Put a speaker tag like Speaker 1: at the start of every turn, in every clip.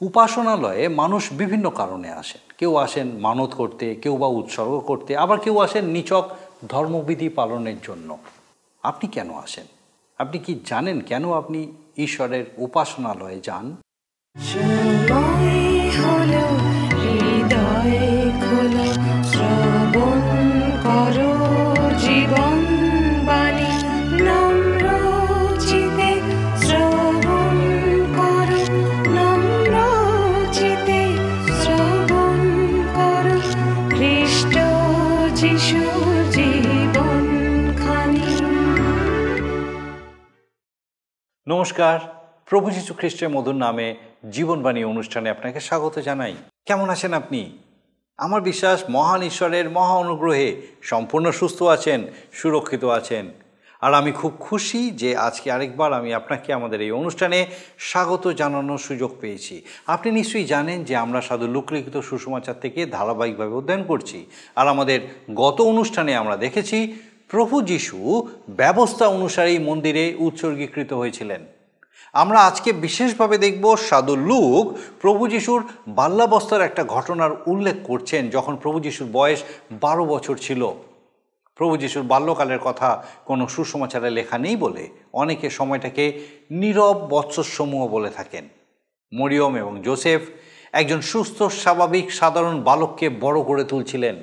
Speaker 1: উপাসনালয়ে মানুষ বিভিন্ন কারণে আসেন। কেউ আসেন মানত করতে, কেউ বা উৎসর্গ করতে, আবার কেউ আসেন নিচক ধর্মবিধি পালনের জন্য। আপনি কেন আসেন? আপনি কি জানেন কেন আপনি ঈশ্বরের উপাসনালয়ে যান?
Speaker 2: হৃদয়
Speaker 1: নমস্কার। প্রভু যীশু খ্রিস্টের মধুর নামে জীবনবাণী অনুষ্ঠানে আপনাকে স্বাগত জানাই। কেমন আছেন আপনি? আমার বিশ্বাস মহান ঈশ্বরের মহা অনুগ্রহে সম্পূর্ণ সুস্থ আছেন, সুরক্ষিত আছেন। আর আমি খুব খুশি যে আজকে আরেকবার আমি আপনাকে আমাদের এই অনুষ্ঠানে স্বাগত জানানোর সুযোগ পেয়েছি। আপনি নিশ্চয়ই জানেন যে আমরা সাধু লুকলিখিত সুসমাচার থেকে ধারাবাহিকভাবে অধ্যয়ন করছি। আর আমাদের গত অনুষ্ঠানে আমরা দেখেছি প্রভু যিশু ব্যবস্থা অনুসারেই মন্দিরে উৎসর্গীকৃত হয়েছিলেন। আমরা আজকে বিশেষভাবে দেখব সাধু লুক প্রভু যিশুর বাল্যাবস্থার একটা ঘটনার উল্লেখ করছেন যখন প্রভু যিশুর বয়স বারো বছর ছিল। প্রভু যিশুর বাল্যকালের কথা কোনো সুসমাচারে লেখা নেই বলে অনেকে সময়টাকে নীরব বৎসসমূহ বলে থাকেন। মরিয়ম এবং জোসেফ একজন সুস্থ, স্বাভাবিক, সাধারণ বালককে বড় করে তুলছিলেন।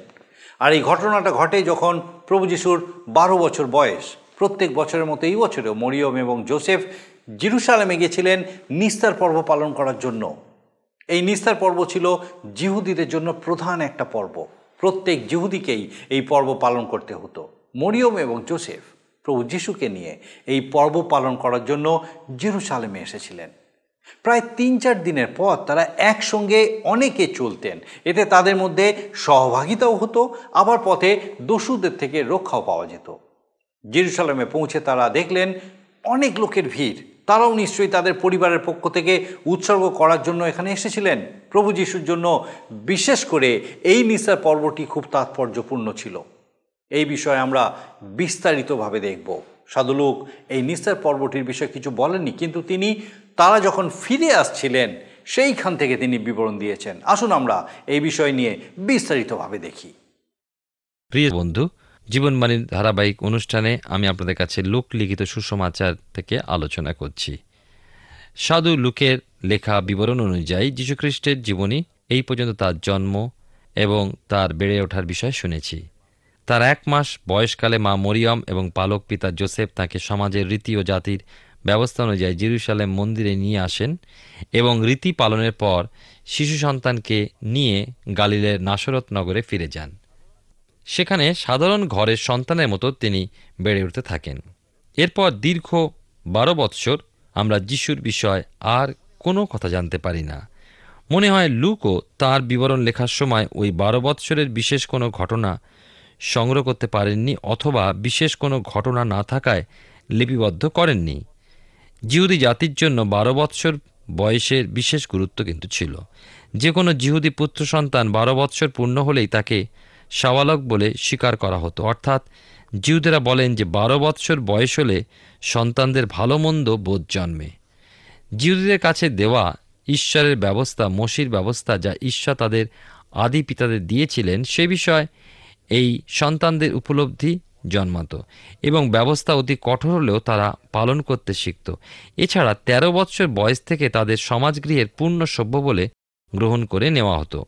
Speaker 1: আর এই ঘটনাটা ঘটে যখন প্রভু যিশুর বারো বছর বয়স। প্রত্যেক বছরের মতো এই বছরেও মরিয়ম এবং জোসেফ জিরুসালামে গিয়েছিলেন নিস্তার পর্ব পালন করার জন্য। এই নিস্তার পর্ব ছিল জিহুদিদের জন্য প্রধান একটা পর্ব। প্রত্যেক জিহুদিকেই এই পর্ব পালন করতে হতো। মরিয়ম এবং জোসেফ প্রভু যিশুকে নিয়ে এই পর্ব পালন করার জন্য জিরুসালেমে এসেছিলেন। প্রায় তিন চার দিনের পর তারা একসঙ্গে অনেকে চলতেন। এতে তাদের মধ্যে সহভাগিতাও হতো, আবার পথে দস্যুদের থেকে রক্ষাও পাওয়া যেত। জেরুসালামে পৌঁছে তারা দেখলেন, অনেক লোকের ভিড়। তারাও নিশ্চয়ই তাদের পরিবারের পক্ষ থেকে উৎসর্গ করার জন্য এখানে এসেছিলেন। প্রভু যিশুর জন্য বিশেষ করে এই নিসার পর্বটি খুব তাৎপর্যপূর্ণ ছিল। এই বিষয়ে আমরা বিস্তারিতভাবে দেখব। সাধুলোক, এই নিস্তার পর্বটির বিষয়ে কিছু বলেননি, কিন্তু তিনি তারা যখন ফিরে আসছিলেন, সেইখান থেকে তিনি বিবরণ দিয়েছেন। আসুন আমরা এই বিষয় নিয়ে বিস্তারিতভাবে দেখি।
Speaker 3: প্রিয় বন্ধু, জীবনবাণীর ধারাবাহিক অনুষ্ঠানে আমি আপনাদের কাছে লোক লিখিত সুসমাচার থেকে আলোচনা করছি। সাধু লুকের লেখা বিবরণ অনুযায়ী যীশুখ্রিস্টের জীবনী এই পর্যন্ত তার জন্ম এবং তার বেড়ে ওঠার বিষয় শুনেছি। তার এক মাস বয়সকালে মা মরিয়ম এবং পালক পিতা জোসেফ তাকে সমাজের রীতি ও জাতির ব্যবস্থা অনুযায়ী জিরুসালেম মন্দিরে নিয়ে আসেন এবং রীতি পালনের পর শিশু সন্তানকে নিয়ে গালিলের নাসরত নগরে ফিরে যান। সেখানে সাধারণ ঘরের সন্তানের মতো তিনি বেড়ে উঠতে থাকেন। এরপর দীর্ঘ বারো বৎসর আমরা যিশুর বিষয় আর কোনো কথা জানতে পারি না। মনে হয় লুকও তার বিবরণ লেখার সময় ওই বারো বৎসরের বিশেষ কোনো ঘটনা সংগ্রহ করতে পারেননি অথবা বিশেষ কোনো ঘটনা না থাকায় লিপিবদ্ধ করেননি। জিহুদি জাতির জন্য বারো বৎসর বয়সের বিশেষ গুরুত্ব কিন্তু ছিল। যে কোনো জিহুদি পুত্র সন্তান বারো বৎসর পূর্ণ হলেই তাকে সাবালক বলে স্বীকার করা হতো। অর্থাৎ জিহুদেরা বলেন যে বারো বৎসর বয়স হলে সন্তানদের ভালো মন্দ বোধ জন্মে। জিহুদীদের কাছে দেওয়া ঈশ্বরের ব্যবস্থা, মসির ব্যবস্থা যা ঈশ্বর তাদের আদি পিতাদের দিয়েছিলেন, সে বিষয় এই সন্তানদের উপলব্ধি জন্মাতো এবং ব্যবস্থা অতি কঠোর হলেও তারা পালন করতে শিখত। এছাড়া ১৩ বৎসর বয়স থেকে তাদের সমাজগৃহের পূর্ণ সভ্য বলে গ্রহণ করে নেওয়া হতো।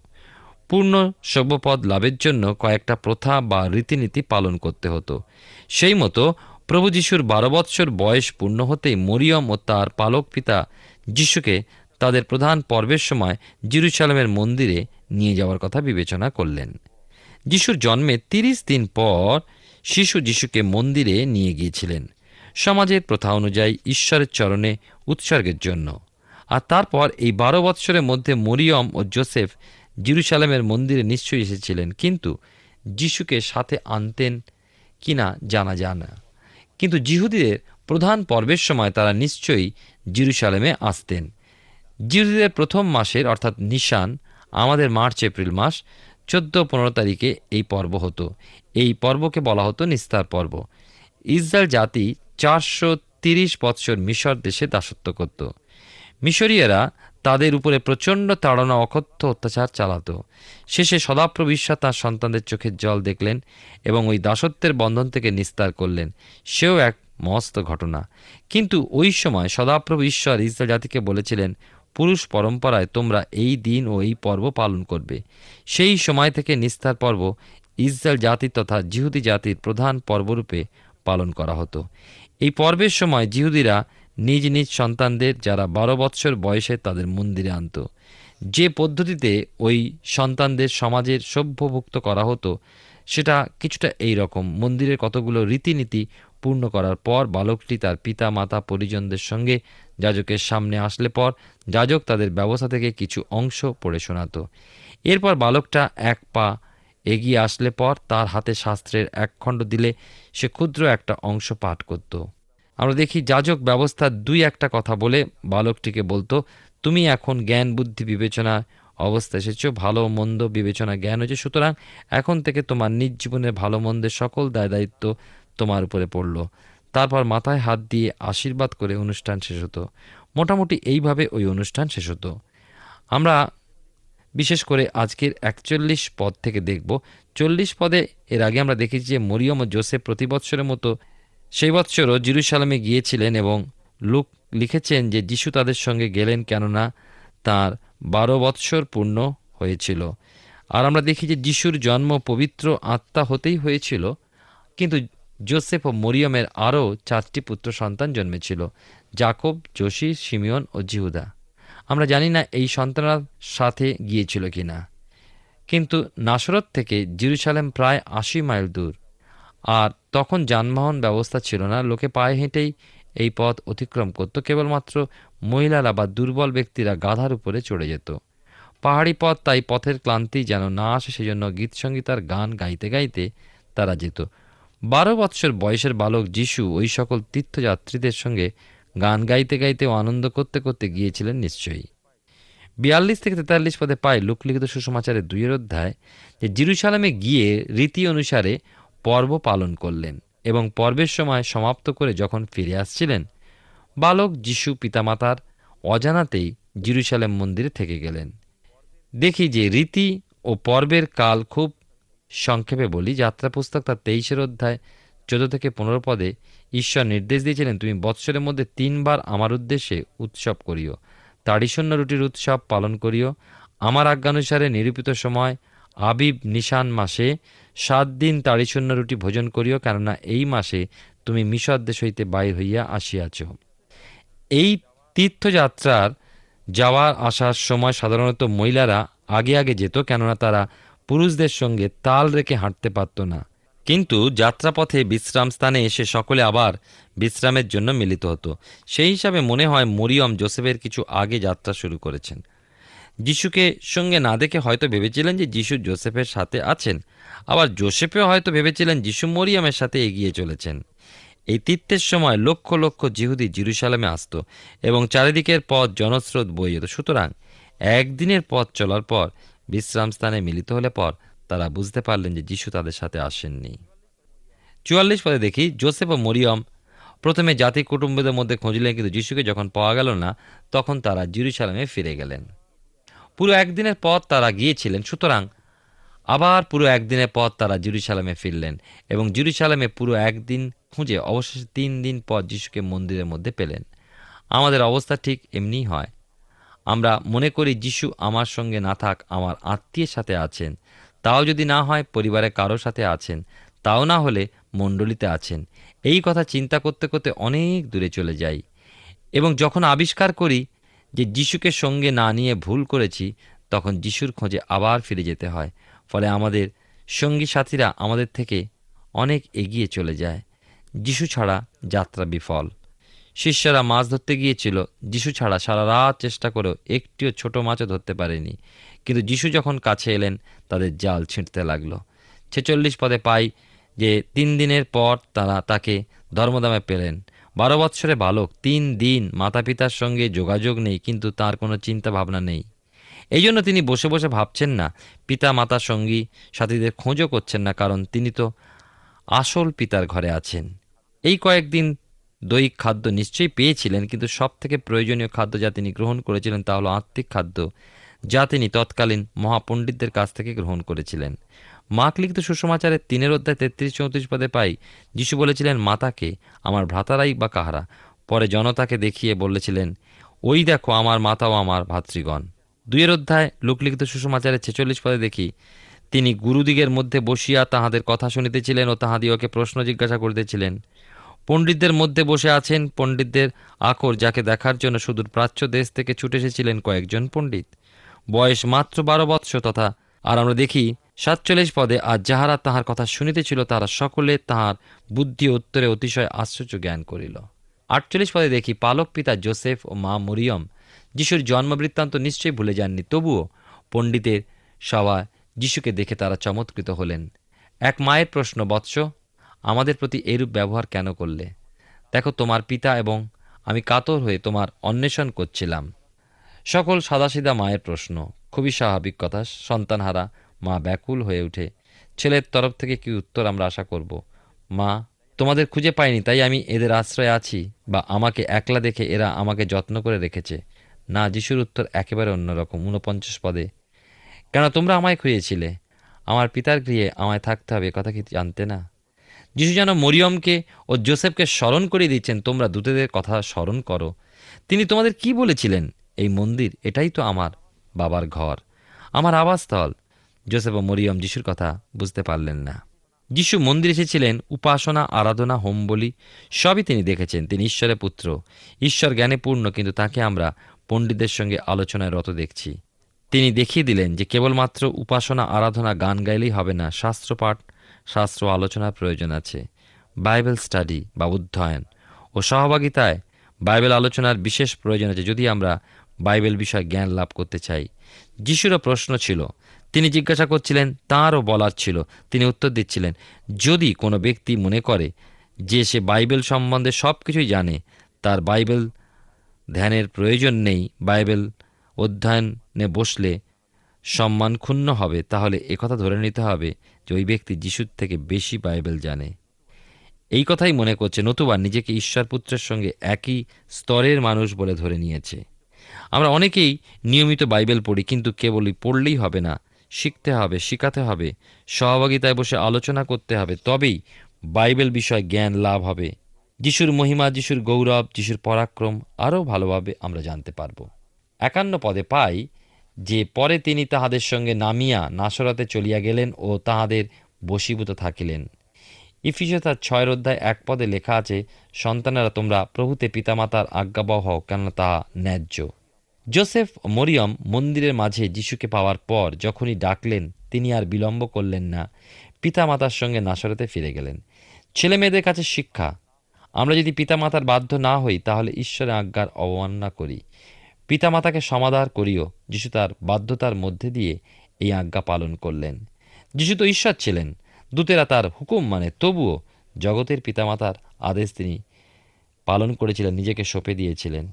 Speaker 3: পূর্ণ সভ্যপদ লাভের জন্য কয়েকটা প্রথা বা রীতিনীতি পালন করতে হতো। সেই মতো প্রভু যিশুর বারো বৎসর বয়স পূর্ণ হতেই মরিয়ম ও তার পালক পিতা যিশুকে তাদের প্রধান পর্বের সময় জিরুসালামের মন্দিরে নিয়ে যাওয়ার কথা বিবেচনা করলেন। যিশুর জন্মে তিরিশ দিন পর শিশু যিশুকে মন্দিরে নিয়ে গিয়েছিলেন। সমাজের প্রথা অনুযায়ী ঈশ্বরের চরণে উৎসর্গের জন্য। আর তারপর এই বারো বৎসরের মধ্যে মরিয়ম ও জোসেফ জিরুসালামের মন্দিরে নিশ্চয়ই এসেছিলেন, কিন্তু যিশুকে সাথে আনতেন কিনা জানা যায় না। কিন্তু জিহুদীদের প্রধান পর্বের সময় তারা নিশ্চয়ই জিরুসালেমে আসতেন। জিহুদীদের প্রথম মাসের অর্থাৎ নিশান, আমাদের মার্চ, এপ্রিল মাস চোদ্দ পনেরো তারিখে এই পর্ব হতো। এই পর্বকে বলা হতো নিস্তার পর্ব। ইসরায়েল জাতি চারশো তিরিশ বৎসর মিশর দেশে দাসত্ব করত। মিশরীয়রা তাদের উপরে প্রচণ্ড তাড়না, অকথ্য অত্যাচার চালাত। শেষে সদাপ্রভু ঈশ্বর তাঁর সন্তানদের চোখের জল দেখলেন এবং ওই দাসত্বের বন্ধন থেকে নিস্তার করলেন। সেও এক মস্ত ঘটনা। কিন্তু ওই সময় সদাপ্রভু ঈশ্বর ইসরায়েল জাতিকে বলেছিলেন পুরুষ পরম্পরায় তোমরা এই দিন ও এই পর্ব পালন করবে। সেই সময় থেকে নিস্তার পর্ব ইসরায়েল জাতি তথা জিহুদি জাতির প্রধান পর্বরূপে পালন করা হতো। এই পর্বের সময় জিহুদিরা নিজ নিজ সন্তানদের যারা বারো বৎসর বয়সে তাদের মন্দিরে আনত। যে পদ্ধতিতে ওই সন্তানদের সমাজের সভ্যভুক্ত করা হতো, সেটা কিছুটা এই রকম। মন্দিরের কতগুলো রীতিনীতি পূর্ণ করার পর বালকটি তার পিতা, মাতা, পরিজনদের সঙ্গে যাজকের সামনে আসলে পর যাজক তাদের ব্যবস্থা থেকে কিছু অংশ পড়ে শোনাতো। এরপর বালকটা এক পা এগিয়ে আসলে পর তার হাতে শাস্ত্রের এক খণ্ড দিলে সে ক্ষুদ্র একটা অংশ পাঠ করত। আমরা দেখি যাজক ব্যবস্থার দুই একটা কথা বলে বালকটিকে বলতো, তুমি এখন জ্ঞান, বুদ্ধি, বিবেচনা অবস্থা এসেছ, ভালো, মন্দ, বিবেচনা, জ্ঞান হয়েছে, সুতরাং এখন থেকে তোমার নিজ জীবনের ভালো, মন্দের সকল দায় দায়িত্ব তোমার উপরে পড়ল। তারপর মাথায় হাত দিয়ে আশীর্বাদ করে অনুষ্ঠান শেষ হতো। মোটামুটি এইভাবে ওই অনুষ্ঠান শেষ হতো। আমরা বিশেষ করে আজকের একচল্লিশ পদ থেকে দেখব। চল্লিশ পদে এর আগে আমরা দেখেছি যে মরিয়ম ও জোসেফ প্রতি বৎসরের মতো সেই বৎসরও জিরুসালামে গিয়েছিলেন এবং লুক লিখেছেন যে যিশু তাদের সঙ্গে গেলেন কেননা তার বারো বৎসর পূর্ণ হয়েছিল। আর আমরা দেখি যে যিশুর জন্ম পবিত্র আত্মা হতেই হয়েছিল। কিন্তু জোসেফ ও মরিয়মের আরও চারটি পুত্র সন্তান জন্মেছিল জাকব যোশী সিমিয়ন ও জিহুদা। আমরা জানি না এই সন্তানরা সাথে গিয়েছিল কিনা। কিন্তু নাসরত থেকে জিরুসালেম প্রায় আশি মাইল দূর। আর তখন যানবাহন ব্যবস্থা ছিল না, লোকে পায়ে হেঁটেই এই পথ অতিক্রম করত। কেবলমাত্র মহিলারা বা দুর্বল ব্যক্তিরা গাধার উপরে চড়ে যেত। পাহাড়ি পথ তাই পথের ক্লান্তি যেন না আসে, সেজন্য গীতসঙ্গীতার গান গাইতে গাইতে তারা যেত। বারো বৎসর বয়সের বালক যিশু ওই সকল তীর্থযাত্রীদের সঙ্গে গান গাইতে গাইতে আনন্দ করতে করতে গিয়েছিলেন নিশ্চয়ই। বিয়াল্লিশ থেকে তেতাল্লিশ পদে পায় লোকলিখিত সুসমাচারের দুইয়ের অধ্যায়, যে জিরুসালামে গিয়ে রীতি অনুসারে পর্ব পালন করলেন এবং পর্বের সময় সমাপ্ত করে যখন ফিরে আসছিলেন, বালক যিশু পিতামাতার অজানাতেই জিরুসালেম মন্দিরে থেকে গেলেন। দেখি যে রীতি ও পর্বের কাল খুব সংক্ষেপে বলি, যাত্রা পুস্তক তার তেইশের অধ্যায়, চোদ্দ থেকে পনেরো পদে ঈশ্বর নির্দেশ দিয়েছিলেন, তুমি বৎসরের মধ্যে তিনবার আমার উদ্দেশ্যে উৎসব করিও। তাড়িশূন্য রুটির উৎসব পালন করিও। আমার আজ্ঞানুসারে নিরূপিত সময়, আবিব নিশান মাসে সাত দিন তাড়িশূন্য রুটি ভোজন করিও, কেননা এই মাসে তুমি মিশর দেশ হইতে বাইর হইয়া আসিয়াছ। এই তীর্থযাত্রার যাওয়ার আসার সময় সাধারণত মহিলারা আগে আগে যেত, কেননা তারা পুরুষদের সঙ্গে তাল রেখে হাঁটতে পারত না। কিন্তু যাত্রাপথে বিশ্রাম স্থানে এসে সকলে আবার বিশ্রামের জন্য মিলিত হতো। সেই হিসাবে মনে হয় মরিয়ম জোসেফের কিছু আগে যাত্রা শুরু করেছেন। যিশুকে সঙ্গে না দেখে হয়তো ভেবেছিলেন যে যিশু জোসেফের সাথে আছেন। আবার জোসেফেও হয়তো ভেবেছিলেন যিশু মরিয়মের সাথে এগিয়ে চলেছেন। এই তীর্থের সময় লক্ষ লক্ষ জিহুদি জিরুসালামে আসত এবং চারিদিকের পথ জনস্রোত বয়ে যেত। সুতরাং একদিনের পথ চলার পর বিশ্রাম স্থানে মিলিত হলে পর তারা বুঝতে পারলেন যে যিশু তাদের সাথে আসেননি। চুয়াল্লিশ পদে দেখি জোসেফ ও মরিয়ম প্রথমে জাতি কুটুম্বদের মধ্যে খুঁজলেন, কিন্তু যিশুকে যখন পাওয়া গেল না, তখন তারা জিরুসালামে ফিরে গেলেন। পুরো একদিনের পথ তারা গিয়েছিলেন, সুতরাং আবার পুরো একদিনের পথ তারা জিরুসালামে ফিরলেন এবং জিরুসালামে পুরো একদিন খুঁজে অবশেষে তিন দিন পর যিশুকে মন্দিরের মধ্যে পেলেন। আমাদের অবস্থা ঠিক এমনিই হয়। আমরা মনে করি যিশু আমার সঙ্গে না থাক, আমার আত্মীয়ের সাথে আছেন। তাও যদি না হয় পরিবারে কারোর সাথে আছেন, তাও না হলে মণ্ডলীতে আছেন। এই কথা চিন্তা করতে করতে অনেক দূরে চলে যাই। এবং যখন আবিষ্কার করি যে যিশুকে সঙ্গে না নিয়ে ভুল করেছি, তখন যিশুর খোঁজে আবার ফিরে যেতে হয়। ফলে আমাদের সঙ্গী সাথীরা আমাদের থেকে অনেক এগিয়ে চলে যায়। যিশু ছাড়া যাত্রা বিফল। শিষ্যরা মাছ ধরতে গিয়েছিল। যিশু ছাড়া সারা রাত চেষ্টা করেও একটিও ছোট মাছও ধরতে পারেনি। কিন্তু যিশু যখন কাছে এলেন, তাদের জাল ছিঁড়তে লাগল। ছেচল্লিশ পদে পাই যে তিন দিনের পর তারা তাকে ধর্মদামে পেলেন। বারো বৎসরে বালক, তিন দিন মাতা পিতার সঙ্গে যোগাযোগ নেই, কিন্তু তার কোনো চিন্তা ভাবনা নেই। এই জন্য তিনি বসে বসে ভাবছেন না, পিতা মাতার সঙ্গী, সাথীদের খোঁজও করছেন না, কারণ তিনি তো আসল পিতার ঘরে আছেন। এই কয়েকদিন দৈহিক খাদ্য নিশ্চয়ই পেয়েছিলেন, কিন্তু সব থেকে প্রয়োজনীয় খাদ্য যা তিনি গ্রহণ করেছিলেন তা হলো আত্মিক খাদ্য, যা তিনি তৎকালীন মহাপণ্ডিতদের কাছ থেকে গ্রহণ করেছিলেন। মাক লিখিত সুসমাচারের তিনের অধ্যায় তেত্রিশ চৌত্রিশ পদে পাই, যিশু বলেছিলেন, মাতাকে, আমার ভ্রাতারাই বা কাহারা? পরে জনতাকে দেখিয়ে বলেছিলেন, ওই দেখো আমার মাতা ও আমার ভাতৃগণ। দুইয়ের অধ্যায় লোকলিখিত সুসমাচারের ছেচল্লিশ পদে দেখি, তিনি গুরুদিগের মধ্যে বসিয়া তাহাদের কথা শুনিতেছিলেন ও তাহাদিওকে প্রশ্ন জিজ্ঞাসা করিতেছিলেন পণ্ডিতদের মধ্যে বসে আছেন পণ্ডিতদের আকর, যাকে দেখার জন্য সুদূর প্রাচ্য দেশ থেকে ছুটে এসেছিলেন কয়েকজন পণ্ডিত। বয়স মাত্র বারো বৎস তথা, আর আমরা দেখি সাতচল্লিশ পদে, আর যাহারা তাহার কথা শুনিতেছিল তারা সকলে তাহার বুদ্ধি উত্তরে অতিশয় আশ্চর্য জ্ঞান করিল। আটচল্লিশ পদে দেখি পালক পিতা জোসেফ ও মা মরিয়ম, যিশুর জন্মবৃত্তান্ত নিশ্চয়ই ভুলে যাননি, তবুও পণ্ডিতের সবাই যিশুকে দেখে তারা চমৎকৃত হলেন। এক মায়ের প্রশ্ন, বৎস আমাদের প্রতি এরূপ ব্যবহার কেন করলে? দেখো, তোমার পিতা এবং আমি কাতর হয়ে তোমার অন্বেষণ করছিলাম। সকল সাদাসিধা মায়ের প্রশ্ন। খুবই স্বাভাবিক কথা, সন্তানহারা মা ব্যাকুল হয়ে ওঠে ছেলের তরফ থেকে কি উত্তর আমরা আশা করব? মা, তোমাদের খুঁজে পাইনি, তাই আমি এদের আশ্রয়ে আছি, বা আমাকে একলা দেখে এরা আমাকে যত্ন করে রেখেছে। না, যিশুর উত্তর একেবারে অন্যরকম, ঊনপঞ্চাশ পদে। কেন তোমরা আমায় খুঁজেছিলে? আমার পিতার গৃহে আমায় থাকতে হবে কথা কি জানতে না? যিশু যেন মরিয়মকে ও জোসেফকে স্মরণ করিয়ে দিচ্ছেন, তোমরা দূতেদের কথা স্মরণ করো। তিনি তোমাদের কি বলেছিলেন? এই মন্দির, এটাই তো আমার বাবার ঘর, আমার আবাসস্থল। জোসেফ ও মরিয়ম যিশুর কথা বুঝতে পারলেন না। যিশু মন্দির এসেছিলেন, উপাসনা, আরাধনা হোম বলি সবই তিনি দেখেছেন। তিনি ঈশ্বরের পুত্র, ঈশ্বর জ্ঞানে পূর্ণ কিন্তু তাকে আমরা পণ্ডিতদের সঙ্গে আলোচনায় রত দেখছি। তিনি দেখিয়ে দিলেন যে কেবলমাত্র উপাসনা, আরাধনা, গান গাইলেই হবে না, শাস্ত্রপাঠ শাস্ত্র আলোচনার প্রয়োজন আছে। বাইবেল স্টাডি বা অধ্যয়ন ও সহভাগিতায় বাইবেল আলোচনার বিশেষ প্রয়োজন আছে। যদি আমরা বাইবেল বিষয়ে জ্ঞান লাভ করতে চাই। যিশুরও প্রশ্ন ছিল, তিনি জিজ্ঞাসা করছিলেন, তাঁরও বলার ছিল, তিনি উত্তর দিচ্ছিলেন, যদি কোনো ব্যক্তি মনে করে যে সে বাইবেল সম্বন্ধে সব কিছুই জানে, তার বাইবেল ধ্যানের প্রয়োজন নেই, বাইবেল অধ্যয়নে বসলে সম্মান ক্ষুণ্ণ হবে, তাহলে একথা ধরে নিতে হবে যে ওই ব্যক্তি যিশুর থেকে বেশি বাইবেল জানে। এই কথাই মনে করছে নতুবা নিজেকে ঈশ্বরপুত্রের সঙ্গে একই স্তরের মানুষ বলে ধরে নিয়েছে। আমরা অনেকেই নিয়মিত বাইবেল পড়ি, কিন্তু কেবলই পড়লেই হবে না। শিখতে হবে, শিখাতে হবে, সহভাগিতায় বসে আলোচনা করতে হবে, তবেই বাইবেল বিষয় জ্ঞান লাভ হবে। যিশুর মহিমা, যিশুর গৌরব, যিশুর পরাক্রম আরও ভালোভাবে আমরা জানতে পারব। একান্ন পদে পাই যে পরে তিনি তাহাদের সঙ্গে নামিয়া নাসরাতে চলিয়া গেলেন ও তাহাদের বশীভূত থাকিলেন। ইফিসে তার ছয়ের অধ্যায় এক পদে লেখা আছে, সন্তানেরা, তোমরা প্রভুতে পিতামাতার আজ্ঞাবহ হও, কেননা তাহা ন্যায্য। জোসেফ মরিয়ম মন্দিরের মাঝে যিশুকে পাওয়ার পর যখনই ডাকলেন, তিনি আর বিলম্ব করলেন না। পিতামাতার সঙ্গে নাসরতে ফিরে গেলেন। ছেলে মেয়েদের কাছে শিক্ষা। আমরা যদি পিতামাতার বাধ্য না হই, তাহলে ঈশ্বরের আজ্ঞার অবমাননা করি। পিতামাতাকে সমাদার করিও। যিশু তার বাধ্যতার মধ্যে দিয়ে এই আজ্ঞা পালন করলেন। যিশু তো ঈশ্বর ছিলেন, দূতেরা তার হুকুম মানে তবুও জগতের পিতামাতার আদেশ তিনি পালন করেছিলেন, নিজেকে সঁপে দিয়েছিলেন।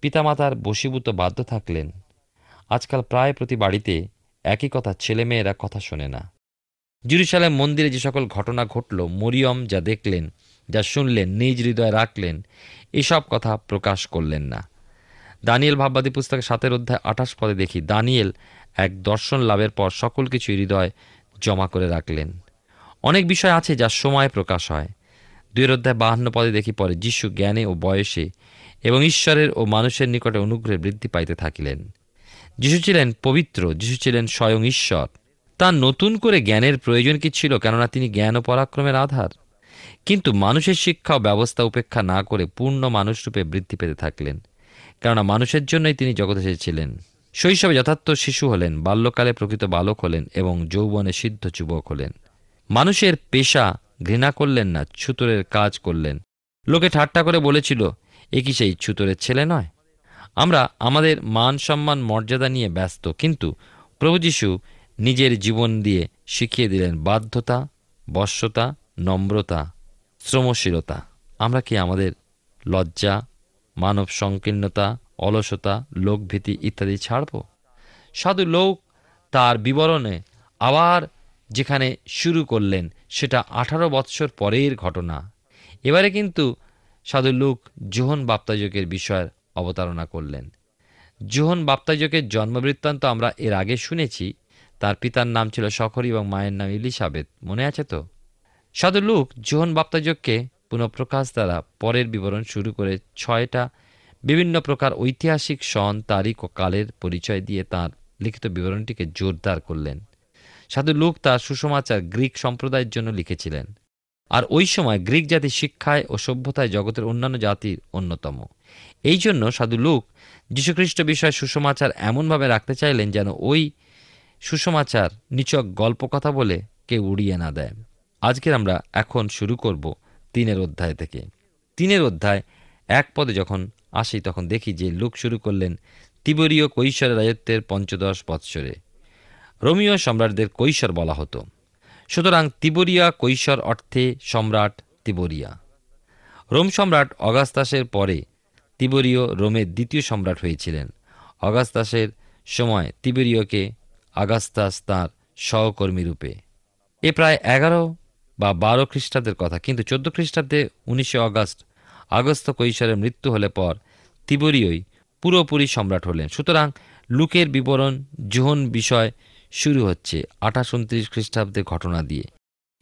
Speaker 3: পিতামাতার বশীভূত বাধ্য থাকলেন। আজকাল প্রায় প্রতি বাড়িতে একই কথা, ছেলেমেয়েরা কথা শোনে না। জেরুসালেম মন্দিরে যে সকল ঘটনা ঘটল, মরিয়ম যা দেখলেন, যা শুনলেন, নিজ হৃদয়ে রাখলেন, এসব কথা প্রকাশ করলেন না। দানিয়েল ভাববাদী পুস্তকে সাতের অধ্যায় আঠাশ পদে দেখি, দানিয়েল এক দর্শন লাভের পর সকল কিছু হৃদয় জমা করে রাখলেন। অনেক বিষয় আছে যা সময়ে প্রকাশ হয়। দুয়ের অধ্যায় বাহান্ন পদে দেখি, পরে যিশু জ্ঞানে ও বয়সে এবং ঈশ্বরের ও মানুষের নিকটে অনুগ্রহে বৃদ্ধি পাইতে থাকিলেন। যিশু ছিলেন পবিত্র, যিশু ছিলেন স্বয়ং ঈশ্বর। তার নতুন করে জ্ঞানের প্রয়োজন কি ছিল, কেননা তিনি জ্ঞান ও পরাক্রমের আধার? কিন্তু মানুষের শিক্ষা ও ব্যবস্থা উপেক্ষা না করে পূর্ণ মানুষরূপে বৃদ্ধি পেতে থাকলেন। কেননা মানুষের জন্যই তিনি জগতে এসেছিলেন শৈশবে যথার্থ শিশু হলেন, বাল্যকালে প্রকৃত বালক হলেন এবং যৌবনে সিদ্ধ যুবক হলেন। মানুষের পেশা ঘৃণা করলেন না, ছুতরের কাজ করলেন। লোকে ঠাট্টা করে বলেছিল, এ কি সেই ছুতরের ছেলে নয়? আমরা আমাদের মান সম্মান, মর্যাদা নিয়ে ব্যস্ত, কিন্তু প্রভু যীশু নিজের জীবন দিয়ে শিখিয়ে দিলেন বাধ্যতা, বশ্যতা, নম্রতা, শ্রমশীলতা। আমরা কি আমাদের লজ্জা মানব সংকীর্ণতা, অলসতা, লোকভীতি ইত্যাদি ছাড়ব। সাধু লোক তার বিবরণে আবার যেখানে শুরু করলেন, সেটা আঠারো বৎসর পরের ঘটনা। এবারে কিন্তু সাধু লুক জোহন বাপ্তাজকের বিষয়ের অবতারণা করলেন। জোহন বাপ্তাজকের জন্মবৃত্তান্ত আমরা এর আগে শুনেছি। তার পিতার নাম ছিল সখরি এবং মায়ের নাম ইলিসাবেত মনে আছে তো? সাধু লুক জোহন বাপ্তাজককে পুনঃপ্রকাশ দ্বারা পরের বিবরণ শুরু করে ছয়টা বিভিন্ন প্রকার ঐতিহাসিক সন, তারিখ ও কালের পরিচয় দিয়ে তার লিখিত বিবরণটিকে জোরদার করলেন। সাধু লুক তার সুসমাচার গ্রিক সম্প্রদায়ের জন্য লিখেছিলেন। আর ওই সময় গ্রিক জাতি শিক্ষায় ও সভ্যতায় জগতের অন্যান্য জাতির অন্যতম। এই জন্য সাধু লুক যীশুখ্রিস্ট বিষয়ে সুসমাচার এমনভাবে রাখতে চাইলেন যেন ওই সুসমাচার নিচক গল্প কথা বলে কেউ উড়িয়ে না দেয়। আজকের আমরা এখন শুরু করব তিনের অধ্যায় থেকে। তিনের অধ্যায়, এক পদে যখন আসি, তখন দেখি যে লুক শুরু করলেন তিবরীয় কৈশোর রাজত্বের পঞ্চদশ বৎসরে। রোমীয় সম্রাটদের কৈশোর বলা হতো। সুতরাং তিবরিয়া কৈশোর অর্থে সম্রাট তিবরিয়া। রোম সম্রাট অগাস্তাসের পরে তিবরীয় রোমের দ্বিতীয় সম্রাট হয়েছিলেন। অগাস্তাসের সময় তিবেরীয়কে আগাস্তাস তাঁর সহকর্মী রূপে। এ প্রায় এগারো বা বারো খ্রিস্টাব্দের কথা। কিন্তু চোদ্দ খ্রিস্টাব্দে উনিশে অগাস্ট, আগস্ত কৈশোরের মৃত্যু হলে পর তিবরীয়ই পুরোপুরি সম্রাট হলেন। সুতরাং লুকের বিবরণ, জোহন বিষয় শুরু হচ্ছে আঠাশ উনত্রিশ খ্রিস্টাব্দের ঘটনা দিয়ে।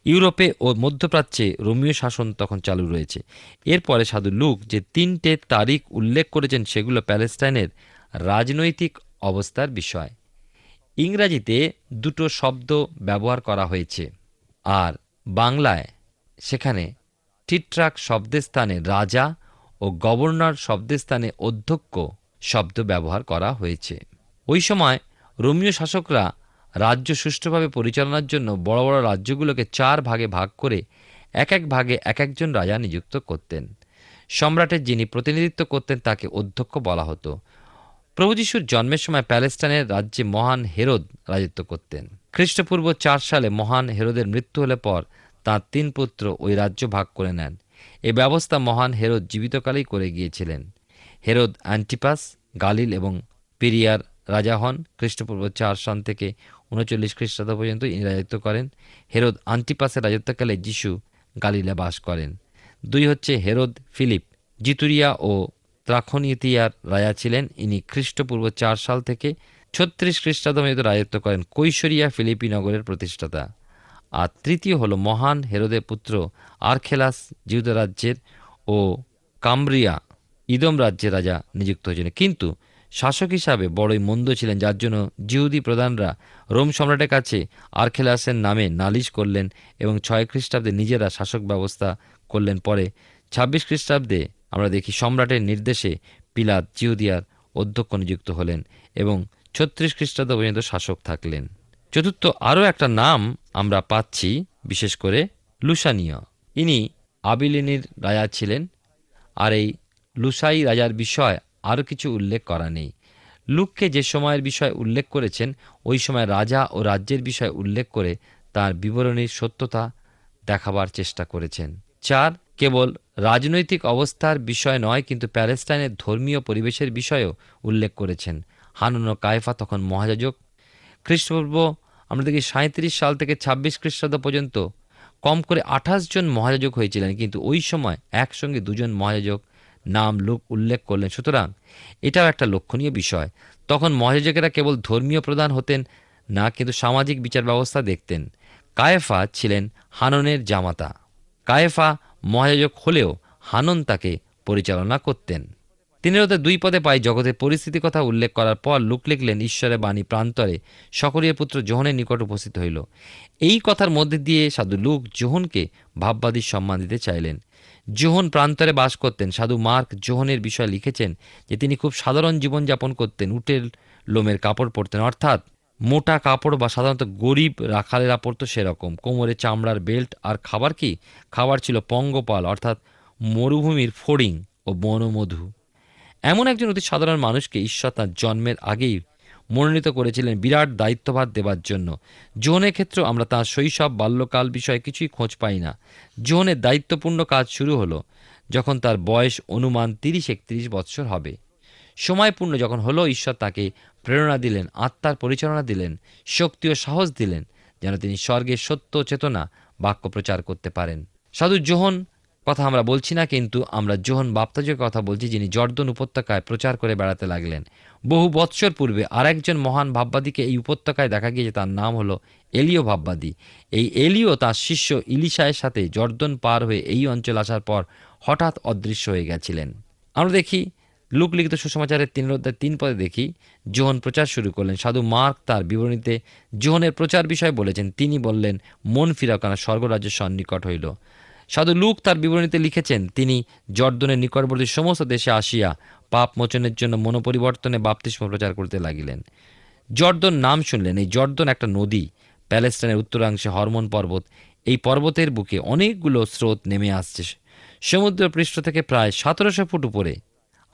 Speaker 3: ইউরোপে ও মধ্যপ্রাচ্যে রোমীয় শাসন তখন চালু রয়েছে। এরপরে সাধু লুক যে তিনটে তারিখ উল্লেখ করেছেন সেগুলো প্যালেস্টাইনের রাজনৈতিক অবস্থার বিষয়। ইংরাজিতে দুটো শব্দ ব্যবহার করা হয়েছে। আর বাংলায় সেখানে টিট্রাক শব্দের স্থানে রাজা ও গভর্নর শব্দের স্থানে অধ্যক্ষ শব্দ ব্যবহার করা হয়েছে। ওই সময় রোমীয় শাসকরা রাজ্য সুষ্ঠুভাবে পরিচালনার জন্য বড় বড় রাজ্যগুলোকে চার ভাগে ভাগ করে এক এক ভাগে এক একজন রাজা নিযুক্ত করতেন। সম্রাটের যিনি প্রতিনিধিত্ব করতেন তাকে অধ্যক্ষ বলা হতো। প্রভু যিশুর জন্মের সময় প্যালেস্টাইনের রাজ্যে মহান হেরোদ রাজত্ব করতেন। খ্রিস্টপূর্ব চার সালে মহান হেরোদের মৃত্যু হলে পর তাঁর তিন পুত্র ওই রাজ্য ভাগ করে নেন। এ ব্যবস্থা মহান হেরোদ জীবিতকালেই করে গিয়েছিলেন। হেরোদ অ্যান্টিপাস, গালিল এবং পেরিয়ার রাজা হন। খ্রিস্টপূর্ব চার সন থেকে উনচল্লিশ খ্রিস্টাব্দ পর্যন্ত ইনি রাজত্ব করেন। হেরোদ আন্টিপাসের রাজত্বকালে যিশু গালিলে বাস করেন। দুই হচ্ছে হেরোদ ফিলিপ। জিতুরিয়া ও ত্রাখনিতিয়ার রাজা ছিলেন। ইনি খ্রিস্টপূর্ব চার সাল থেকে ছত্রিশ খ্রিস্টাব্দে রাজত্ব করেন কৈশরিয়া ফিলিপি নগরের প্রতিষ্ঠাতা। আর তৃতীয় হল মহান হেরোদের পুত্র আর্খেলাস রাজ্যের ও কামব্রিয়া ইদম রাজ্যের রাজা নিযুক্ত হয়েছিলেন। কিন্তু শাসক হিসাবে বড়ই মন্দ ছিলেন, যার জন্য জিহুদি প্রধানরা রোম সম্রাটের কাছে আর্খেলাসের নামে নালিশ করলেন এবং ছয় খ্রিস্টাব্দে নিজেরা শাসক ব্যবস্থা করলেন। পরে ছাব্বিশ খ্রিস্টাব্দে আমরা দেখি সম্রাটের নির্দেশে পিলাত জিহুদিয়ার অধ্যক্ষ নিযুক্ত হলেন এবং ছত্রিশ খ্রিস্টাব্দ পর্যন্ত শাসক থাকলেন। চতুর্থ আরও একটা নাম আমরা পাচ্ছি, বিশেষ করে লুসানীয়। ইনি আবিলিনীর রাজা ছিলেন, আর এই লুসাই রাজার বিষয় আরও কিছু উল্লেখ করা নেই। লুককে যে সময়ের বিষয় উল্লেখ করেছেন, ওই সময় রাজা ও রাজ্যের বিষয় উল্লেখ করে তার বিবরণীর সত্যতা দেখাবার চেষ্টা করেছেন। চার, কেবল রাজনৈতিক অবস্থার বিষয় নয়, কিন্তু প্যালেস্টাইনের ধর্মীয় পরিবেশের বিষয়েও উল্লেখ করেছেন। হানুন ও কায়ফা তখন মহাযাজক। খ্রিস্টপূর্ব, আমরা দেখি সাঁত্রিশ সাল থেকে ছাব্বিশ খ্রিস্টাব্দ পর্যন্ত কম করে আঠাশ জন মহাযাজক হয়েছিলেন, কিন্তু ওই সময় একসঙ্গে দুজন মহাযাজক নাম, লোক উল্লেখ করলেন। সুতরাং এটাও একটা লক্ষণীয় বিষয়। তখন মহাযাজকেরা কেবল ধর্মীয় প্রধান হতেন না, কিন্তু সামাজিক বিচার ব্যবস্থা দেখতেন। কায়েফা ছিলেন হাননের জামাতা। কায়েফা মহাযাজক হলেও হানন তাকে পরিচালনা করতেন। তিনের ওদের দুই পদে পাই জগতের পরিস্থিতির কথা উল্লেখ করার পর লুক লিখলেন, ঈশ্বরের বাণী প্রান্তরে সকরীয় পুত্র জোহনের নিকট উপস্থিত হইল। এই কথার মধ্যে দিয়ে সাধু লুক জোহনকে ভাববাদীর সম্মান দিতে চাইলেন। জোহন প্রান্তরে বাস করতেন। সাধু মার্ক জোহনের বিষয়ে লিখেছেন যে, তিনি খুব সাধারণ জীবনযাপন করতেন, উটের লোমের কাপড় পরতেন। অর্থাৎ মোটা কাপড় বা সাধারণত গরিব রাখালেরা পরতো সেরকম। কোমরে চামড়ার বেল্ট আর খাবার কি? খাবার ছিল পঙ্গপাল, অর্থাৎ মরুভূমির ফড়িং ও বনমধু। এমন একজন অতি সাধারণ মানুষকে ঈশ্বর তাঁর জন্মের আগেই মনোনীত করেছিলেন বিরাট দায়িত্বভার দেবার জন্য। জোহনের ক্ষেত্রেও আমরা তাঁর শৈশব, বাল্যকাল বিষয়ে কিছুই খোঁজ পাই না। জোহনের দায়িত্বপূর্ণ কাজ শুরু হলো যখন তার বয়স অনুমান তিরিশ একত্রিশ বৎসর হবে। সময়পূর্ণ যখন হলো, ঈশ্বর তাকে প্রেরণা দিলেন, আত্মার পরিচালনা দিলেন, শক্তি ও সাহস দিলেন, যেন তিনি স্বর্গের সত্য চেতনা বাক্য প্রচার করতে পারেন। সাধু জোহন কথা আমরা বলছি না, কিন্তু আমরা জোহন বাপ্তাজের কথা বলছি, যিনি জর্দন উপত্যকায় প্রচার করে বেড়াতে লাগলেন। বহু বৎসর পূর্বে আরেকজন মহান ভাববাদীকে এই উপত্যকায় দেখা গিয়েছে, তার নাম হলো এলিও ভাববাদী। এই এলিও তার শিষ্য ইলিশায়ের সাথে জর্দন পার হয়ে এই অঞ্চল আসার পর হঠাৎ অদৃশ্য হয়ে গেছিলেন। আমরা দেখি, লুক লিখিত সুসমাচারের তিন অধ্যায় তিন পদে দেখি, জোহন প্রচার শুরু করলেন। সাধু মার্ক তার বিবরণীতে জোহনের প্রচার বিষয়ে বলেছেন, তিনি বললেন, মন ফিরাও কেন স্বর্গরাজ্য সন্নিকট হইল। সাধু লুক তার বিবরণীতে লিখেছেন, তিনি জর্দনের নিকটবর্তী সমস্ত দেশে আসিয়া পাপ মোচনের জন্য মনোপরিবর্তনে বাপতিস্ম প্রচার করতে লাগিলেন। জর্দন নাম শুনলেন, এই জর্দন একটা নদী, প্যালেস্টাইনের উত্তরাংশে হরমোন পর্বত। এই পর্বতের বুকে অনেকগুলো স্রোত নেমে আসছে। সমুদ্র পৃষ্ঠ থেকে প্রায় সতেরোশো ফুট উপরে।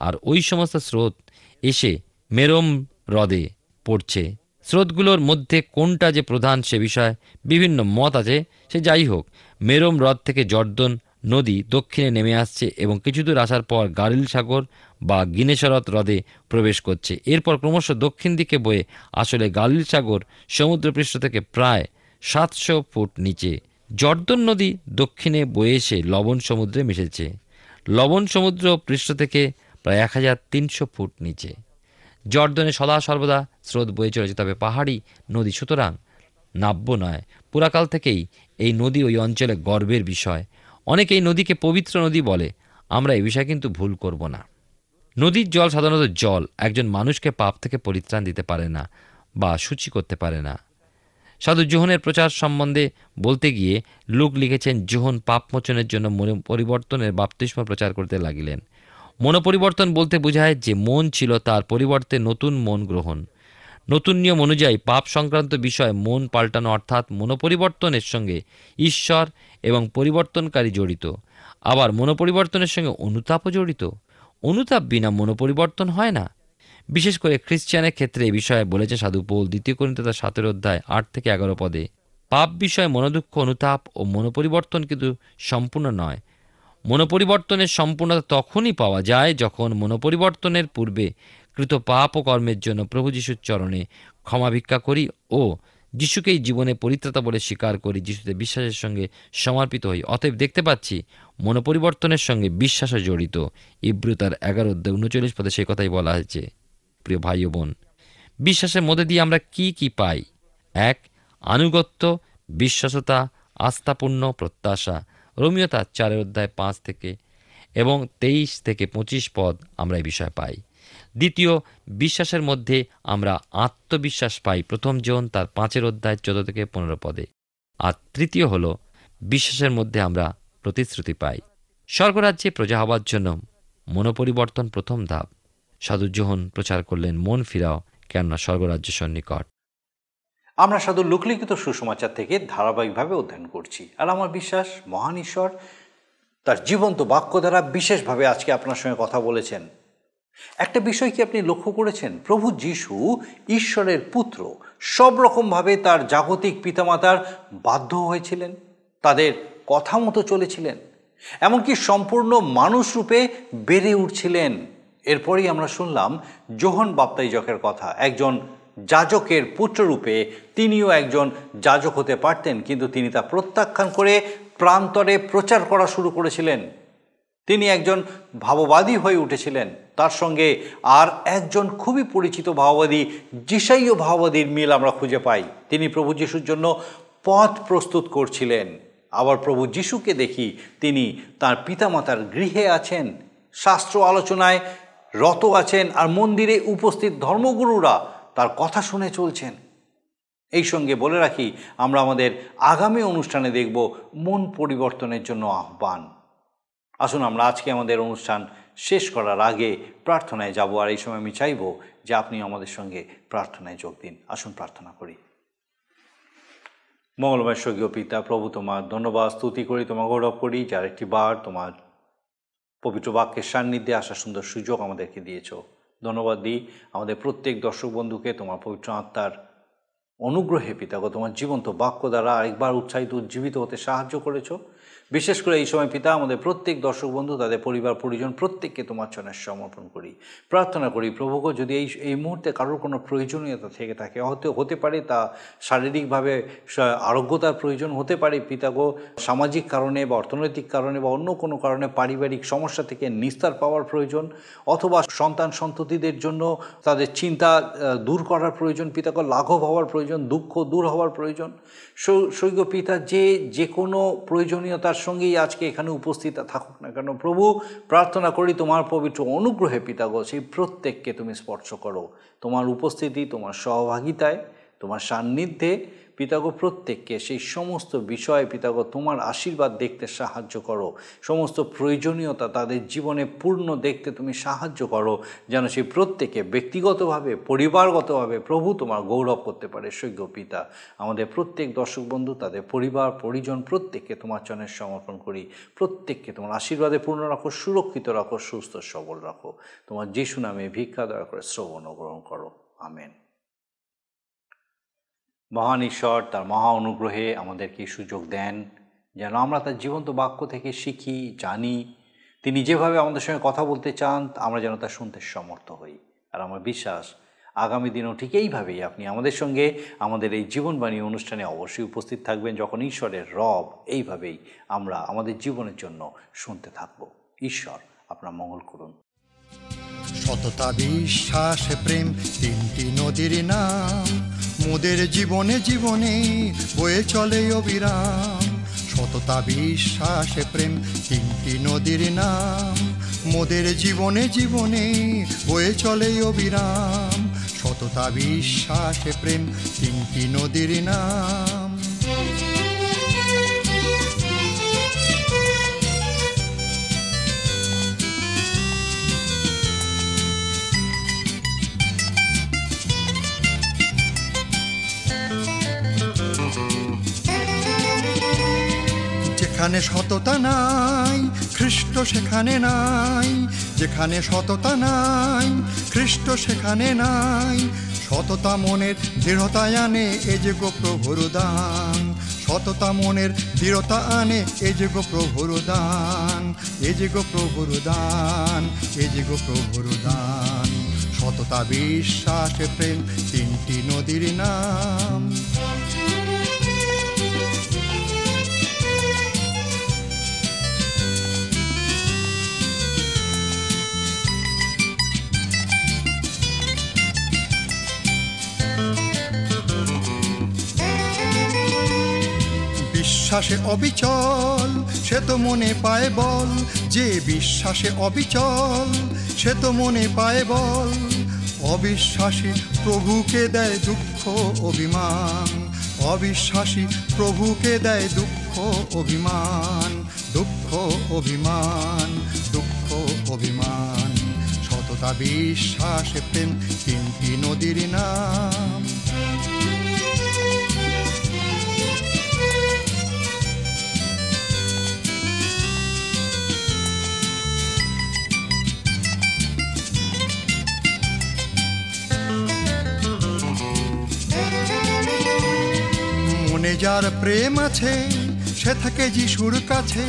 Speaker 3: আর ওই সমস্ত স্রোত এসে মেরম হ্রদে পড়ছে। স্রোতগুলোর মধ্যে কোনটা যে প্রধান সে বিষয়ে বিভিন্ন মত আছে, সে যাই হোক মেরম হ্রদ থেকে জর্দন নদী দক্ষিণে নেমে আসছে এবং কিছু দূর আসার পর গারিল সাগর বা গিনেশরত হ্রদে প্রবেশ করছে। এরপর ক্রমশ দক্ষিণ দিকে বয়ে আসলে গালিল সাগর সমুদ্রপৃষ্ঠ থেকে প্রায় সাতশো ফুট নিচে। জর্দন নদী দক্ষিণে বয়ে এসে লবণ সমুদ্রে মিশেছে। লবণ সমুদ্র পৃষ্ঠ থেকে প্রায় এক হাজার তিনশো ফুট নিচে। জর্দনে সদা সর্বদা স্রোত বয়ে চলেছে, তবে পাহাড়ি নদী সুতরাং নাব্য নয়। পুরাকাল থেকেই এই নদী ওই অঞ্চলে গর্বের বিষয়। অনেকে এই নদীকে পবিত্র নদী বলে। আমরা এই বিষয়ে কিন্তু ভুল করব না। নদীর জল সাধারণত জল। একজন মানুষকে পাপ থেকে পরিত্রাণ দিতে পারে না বা সূচি করতে পারে না। সাধু জোহনের প্রচার সম্বন্ধে বলতে গিয়ে লোক লিখেছেন, জোহন পাপ মোচনের জন্য মনে পরিবর্তনের বাপ্তিস্ম প্রচার করতে লাগিলেন। মনোপরিবর্তন বলতে বোঝায় যে মন ছিল তার পরিবর্তে নতুন মন গ্রহণ। নতুন নিয়ম অনুযায়ী পাপ সংক্রান্ত বিষয়ে মন পাল্টানো অর্থাৎ মনোপরিবর্তনের সঙ্গে ঈশ্বর এবং পরিবর্তনকারী জড়িত। আবার মনোপরিবর্তনের সঙ্গে অনুতাপও জড়িত। অনুতাপ বিনা মনোপরিবর্তন হয় না। বিশেষ করে খ্রিস্টানের ক্ষেত্রে এই বিষয়ে বলেছে সাধু পৌল দ্বিতীয় করিন্থ তার সাতের অধ্যায় আট থেকে এগারো পদে। পাপ বিষয়ে মনোদুঃখ, অনুতাপ ও মনোপরিবর্তন কিন্তু সম্পূর্ণ নয়। মনোপরিবর্তনের সম্পূর্ণতা তখনই পাওয়া যায় যখন মনোপরিবর্তনের পূর্বে কৃত পাপ ও কর্মের জন্য প্রভু যিশুর চরণে ক্ষমা ভিক্ষা করি ও যিশুকেই জীবনে পরিত্রাতা বলে স্বীকার করি, যিশুতে বিশ্বাসের সঙ্গে সমর্পিত হই। অতএব দেখতে পাচ্ছি মনোপরিবর্তনের সঙ্গে বিশ্বাসও জড়িত। ইব্রুতার এগারো উনচল্লিশ পদে সেই কথাই বলা হয়েছে। প্রিয় ভাই ও বোন, বিশ্বাসের মধ্যে দিয়ে আমরা কি কি পাই? এক, আনুগত্য, বিশ্বাসতা, আস্থাপূর্ণ, প্রত্যাশা। রোমিও তার চারের অধ্যায় পাঁচ থেকে এবং তেইশ থেকে পঁচিশ পদ আমরা এই বিষয় পাই। দ্বিতীয়, বিশ্বাসের মধ্যে আমরা আত্মবিশ্বাস পাই। প্রথম জন তার পাঁচের অধ্যায়, চোদ্দ থেকে পনেরো পদে। আর তৃতীয় হল, বিশ্বাসের মধ্যে আমরা প্রতিশ্রুতি পাই। স্বর্গরাজ্যে প্রজা হওয়ার জন্য মনোপরিবর্তন প্রথম ধাপ। সাধু জোহন প্রচার করলেন, মন ফিরাও, কেননা স্বর্গরাজ্য সন্নিকট।
Speaker 1: আমরা সাধু লোকলিখিত সুসমাচার থেকে ধারাবাহিকভাবে অধ্যয়ন করছি। আর আমার বিশ্বাস, মহান ঈশ্বর তার জীবন্ত বাক্য দ্বারা বিশেষভাবে আজকে আপনার সঙ্গে কথা বলেছেন। একটা বিষয় কি আপনি লক্ষ্য করেছেন? প্রভু যিশু ঈশ্বরের পুত্র, সব রকমভাবে তার জাগতিক পিতামাতার বাধ্য হয়েছিলেন, তাদের কথা মতো চলেছিলেন, এমনকি সম্পূর্ণ মানুষ রূপে বেড়ে উঠছিলেন। এরপরেই আমরা শুনলাম জোহন বাপ্তাইজকের কথা। একজন যাজকের পুত্ররূপে তিনিও একজন যাজক হতে পারতেন, কিন্তু তিনি তা প্রত্যাখ্যান করে প্রান্তরে প্রচার করা শুরু করেছিলেন। তিনি একজন ভাববাদী হয়ে উঠেছিলেন। তার সঙ্গে আর একজন খুবই পরিচিত ভাববাদী যিশাইয় ভাববাদীর মিল আমরা খুঁজে পাই। তিনি প্রভু যিশুর জন্য পথ প্রস্তুত করছিলেন। আবার প্রভু যিশুকে দেখি তিনি তার পিতামাতার গৃহে আছেন। শাস্ত্র আলোচনায় রত আছেন আর মন্দিরে উপস্থিত ধর্মগুরুরা তার কথা শুনে চলছেন। এই সঙ্গে বলে রাখি, আমরা আমাদের আগামী অনুষ্ঠানে দেখব মন পরিবর্তনের জন্য আহ্বান। আসুন আমরা আজকে আমাদের অনুষ্ঠান শেষ করার আগে প্রার্থনায় যাব, আর এই সময় আমি চাইব যে আপনি আমাদের সঙ্গে প্রার্থনায় যোগ দিন। আসুন প্রার্থনা করি। মঙ্গলময় স্বর্গীয় পিতা, প্রভু তোমার ধন্যবাদ, স্তুতি করি, তোমার গৌরব করি, যার একটি বার তোমার পবিত্র বাক্যের সান্নিধ্যে আসার সুন্দর সুযোগ আমাদেরকে দিয়েছ। ধন্যবাদ দিই আমাদের প্রত্যেক দর্শক বন্ধুকে, তোমার পবিত্র আত্মার অনুগ্রহে পিতাগো তোমার জীবন্ত বাক্য দ্বারা আরেকবার উৎসাহিত, উজ্জীবিত হতে সাহায্য করেছ। বিশেষ করে এই সময় পিতা, আমাদের প্রত্যেক দর্শক বন্ধু, তাদের পরিবার, পরিজন, প্রত্যেককে তোমার চরণে সমর্পণ করি। প্রার্থনা করি প্রভুকে যদি এই এই মুহূর্তে কারোর কোনো প্রয়োজনীয়তা থেকে থাকে হয়তো হতে পারে তা শারীরিকভাবে আরোগ্যতার প্রয়োজন হতে পারে পিতাগো সামাজিক কারণে বা অর্থনৈতিক কারণে বা অন্য কোনো কারণে পারিবারিক সমস্যা থেকে নিস্তার পাওয়ার প্রয়োজন, অথবা সন্তান সন্ততিদের জন্য তাদের চিন্তা দূর করার প্রয়োজন পিতাকে লাঘব হওয়ার প্রয়োজন দুঃখ দূর হওয়ার প্রয়োজন। সৈক্য পিতা যে যে কোনো প্রয়োজনীয়তার সঙ্গেই আজকে এখানে উপস্থিত থাকুক না কেন, প্রভু, প্রার্থনা করি তোমার পবিত্র অনুগ্রহে পিতাগো সেই প্রত্যেককে তুমি স্পর্শ করো। তোমার উপস্থিতি, তোমার সহভাগিতায়, তোমার সান্নিধ্যে পিতাগো প্রত্যেককে, সেই সমস্ত বিষয়ে পিতাগো তোমার আশীর্বাদ দেখতে সাহায্য করো। সমস্ত প্রয়োজনীয়তা তাদের জীবনে পূর্ণ দেখতে তুমি সাহায্য করো, যেন সেই প্রত্যেকে ব্যক্তিগতভাবে, পরিবারগতভাবে প্রভু তোমার গৌরব করতে পারে সৈক্য পিতা। আমাদের প্রত্যেক দর্শক বন্ধু, তাদের পরিবার, পরিজন, প্রত্যেককে তোমার চরণের সমর্পণ করি। প্রত্যেককে তোমার আশীর্বাদে পূর্ণ রাখো, সুরক্ষিত রাখো, সুস্থ সবল রাখো। তোমার যিশু নামে ভিক্ষা দয়া করে শ্রবণ গ্রহণ করো। আমেন। মহান ঈশ্বর তার মহা অনুগ্রহে আমাদেরকে সুযোগ দেন যেন আমরা তার জীবন্ত বাক্য থেকে শিখি, জানি। তিনি যেভাবে আমাদের সঙ্গে কথা বলতে চান, আমরা যেন তা শুনতে সমর্থ হই। আর আমার বিশ্বাস, আগামী দিনও ঠিক এইভাবেই আপনি আমাদের সঙ্গে আমাদের এই জীবনবাণী অনুষ্ঠানে অবশ্যই উপস্থিত থাকবেন যখন ঈশ্বরের রব এইভাবেই আমরা আমাদের জীবনের জন্য শুনতে থাকব। ঈশ্বর, আপনার মঙ্গল করুন।
Speaker 4: সততা, বিশ্বাস, প্রেম তিনটি নদীর নাম। মোদের জীবনে জীবনে বয়ে চলে অবিরাম। সততা, বিশ্বাস, প্রেম তিনটি নদীর নাম। মোদের জীবনে জীবনে বয়ে চলে অবিরাম। সততা, বিশ্বাস, প্রেম তিনটি নদীর নাম। যেখানে সততা নাই খ্রিস্ট সেখানে নাই, যেখানে সততা নাই খ্রিস্ট সেখানে নাই। সততা মনের দৃঢ়তা আনে এ যে গো প্রভুর দান। সততা মনের দৃঢ়তা আনে এ যে গো প্রভুর দান। এ যে গো প্রভুর দান, এ যে গো প্রভুর দান। সততা, বিশ্বাস, প্রেম তিনটি নদীর নাম। বিশ্বাসে অবিচল, সে তো মনে পায় বল। যে বিশ্বাসে অবিচল, সে তো মনে পায় বল। অবিশ্বাসী প্রভুকে দেয় দুঃখ, অভিমান। অবিশ্বাসী প্রভুকে দেয় দুঃখ, অভিমান। দুঃখ অভিমান। দুঃখ, অভিমান। সততা, বিশ্বাসে, প্রেম তিনটি নদীর নাম। যার প্রেম আছে, সে থাকে যিশুর কাছে।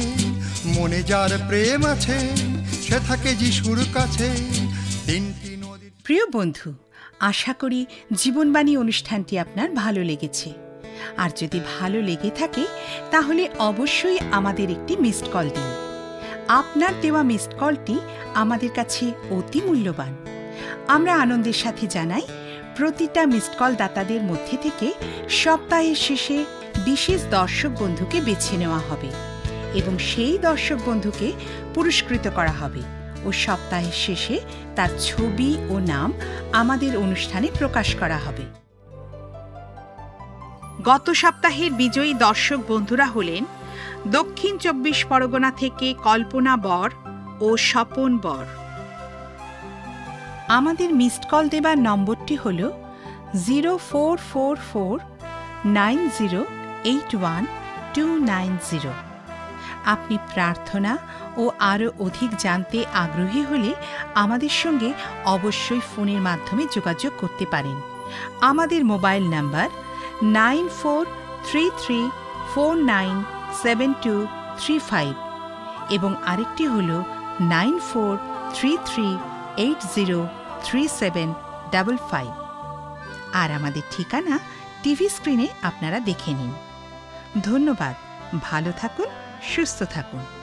Speaker 4: মনে যার প্রেম আছে, সে থাকে যিশুর কাছে। তিনটি নদীর
Speaker 5: প্রিয় বন্ধু, আশা করি জীবনবাণী অনুষ্ঠানটি আপনার ভালো লেগেছে। আর যদি ভালো লেগে থাকে, তাহলে অবশ্যই আমাদের একটি মিসড কল দিন। আপনার দেওয়া মিসড কলটি আমাদের কাছে অতি মূল্যবান। আমরা আনন্দের সাথে জানাই, প্রতিটা মিসড কল দাতাদের মধ্যে থেকে সপ্তাহের শেষে বিশেষ দর্শক বন্ধুকে বেছে নেওয়া হবে এবং সেই দর্শক বন্ধুকে পুরস্কৃত করা হবে ও সপ্তাহের শেষে তার ছবি ও নাম আমাদের অনুষ্ঠানে প্রকাশ করা হবে। গত সপ্তাহের বিজয়ী দর্শক বন্ধুরা হলেন দক্ষিণ চব্বিশ পরগনা থেকে কল্পনা বর ও স্বপন বর। আমাদের মিসড কল দেবার নম্বরটি হল zero four four four nine zero eight one two nine zero আপনি প্রার্থনা ও আরও অধিক জানতে আগ্রহী হলে আমাদের সঙ্গে অবশ্যই ফোনের মাধ্যমে যোগাযোগ করতে পারেন। আমাদের mobile number nine four three three four nine seven two three five এবং আরেকটি হল nine four three three eight zero three seven double five আর আমাদের ঠিকানা টিভি স্ক্রিনে আপনারা দেখে নিন। ধন্যবাদ। ভালো থাকুন সুস্থ থাকুন।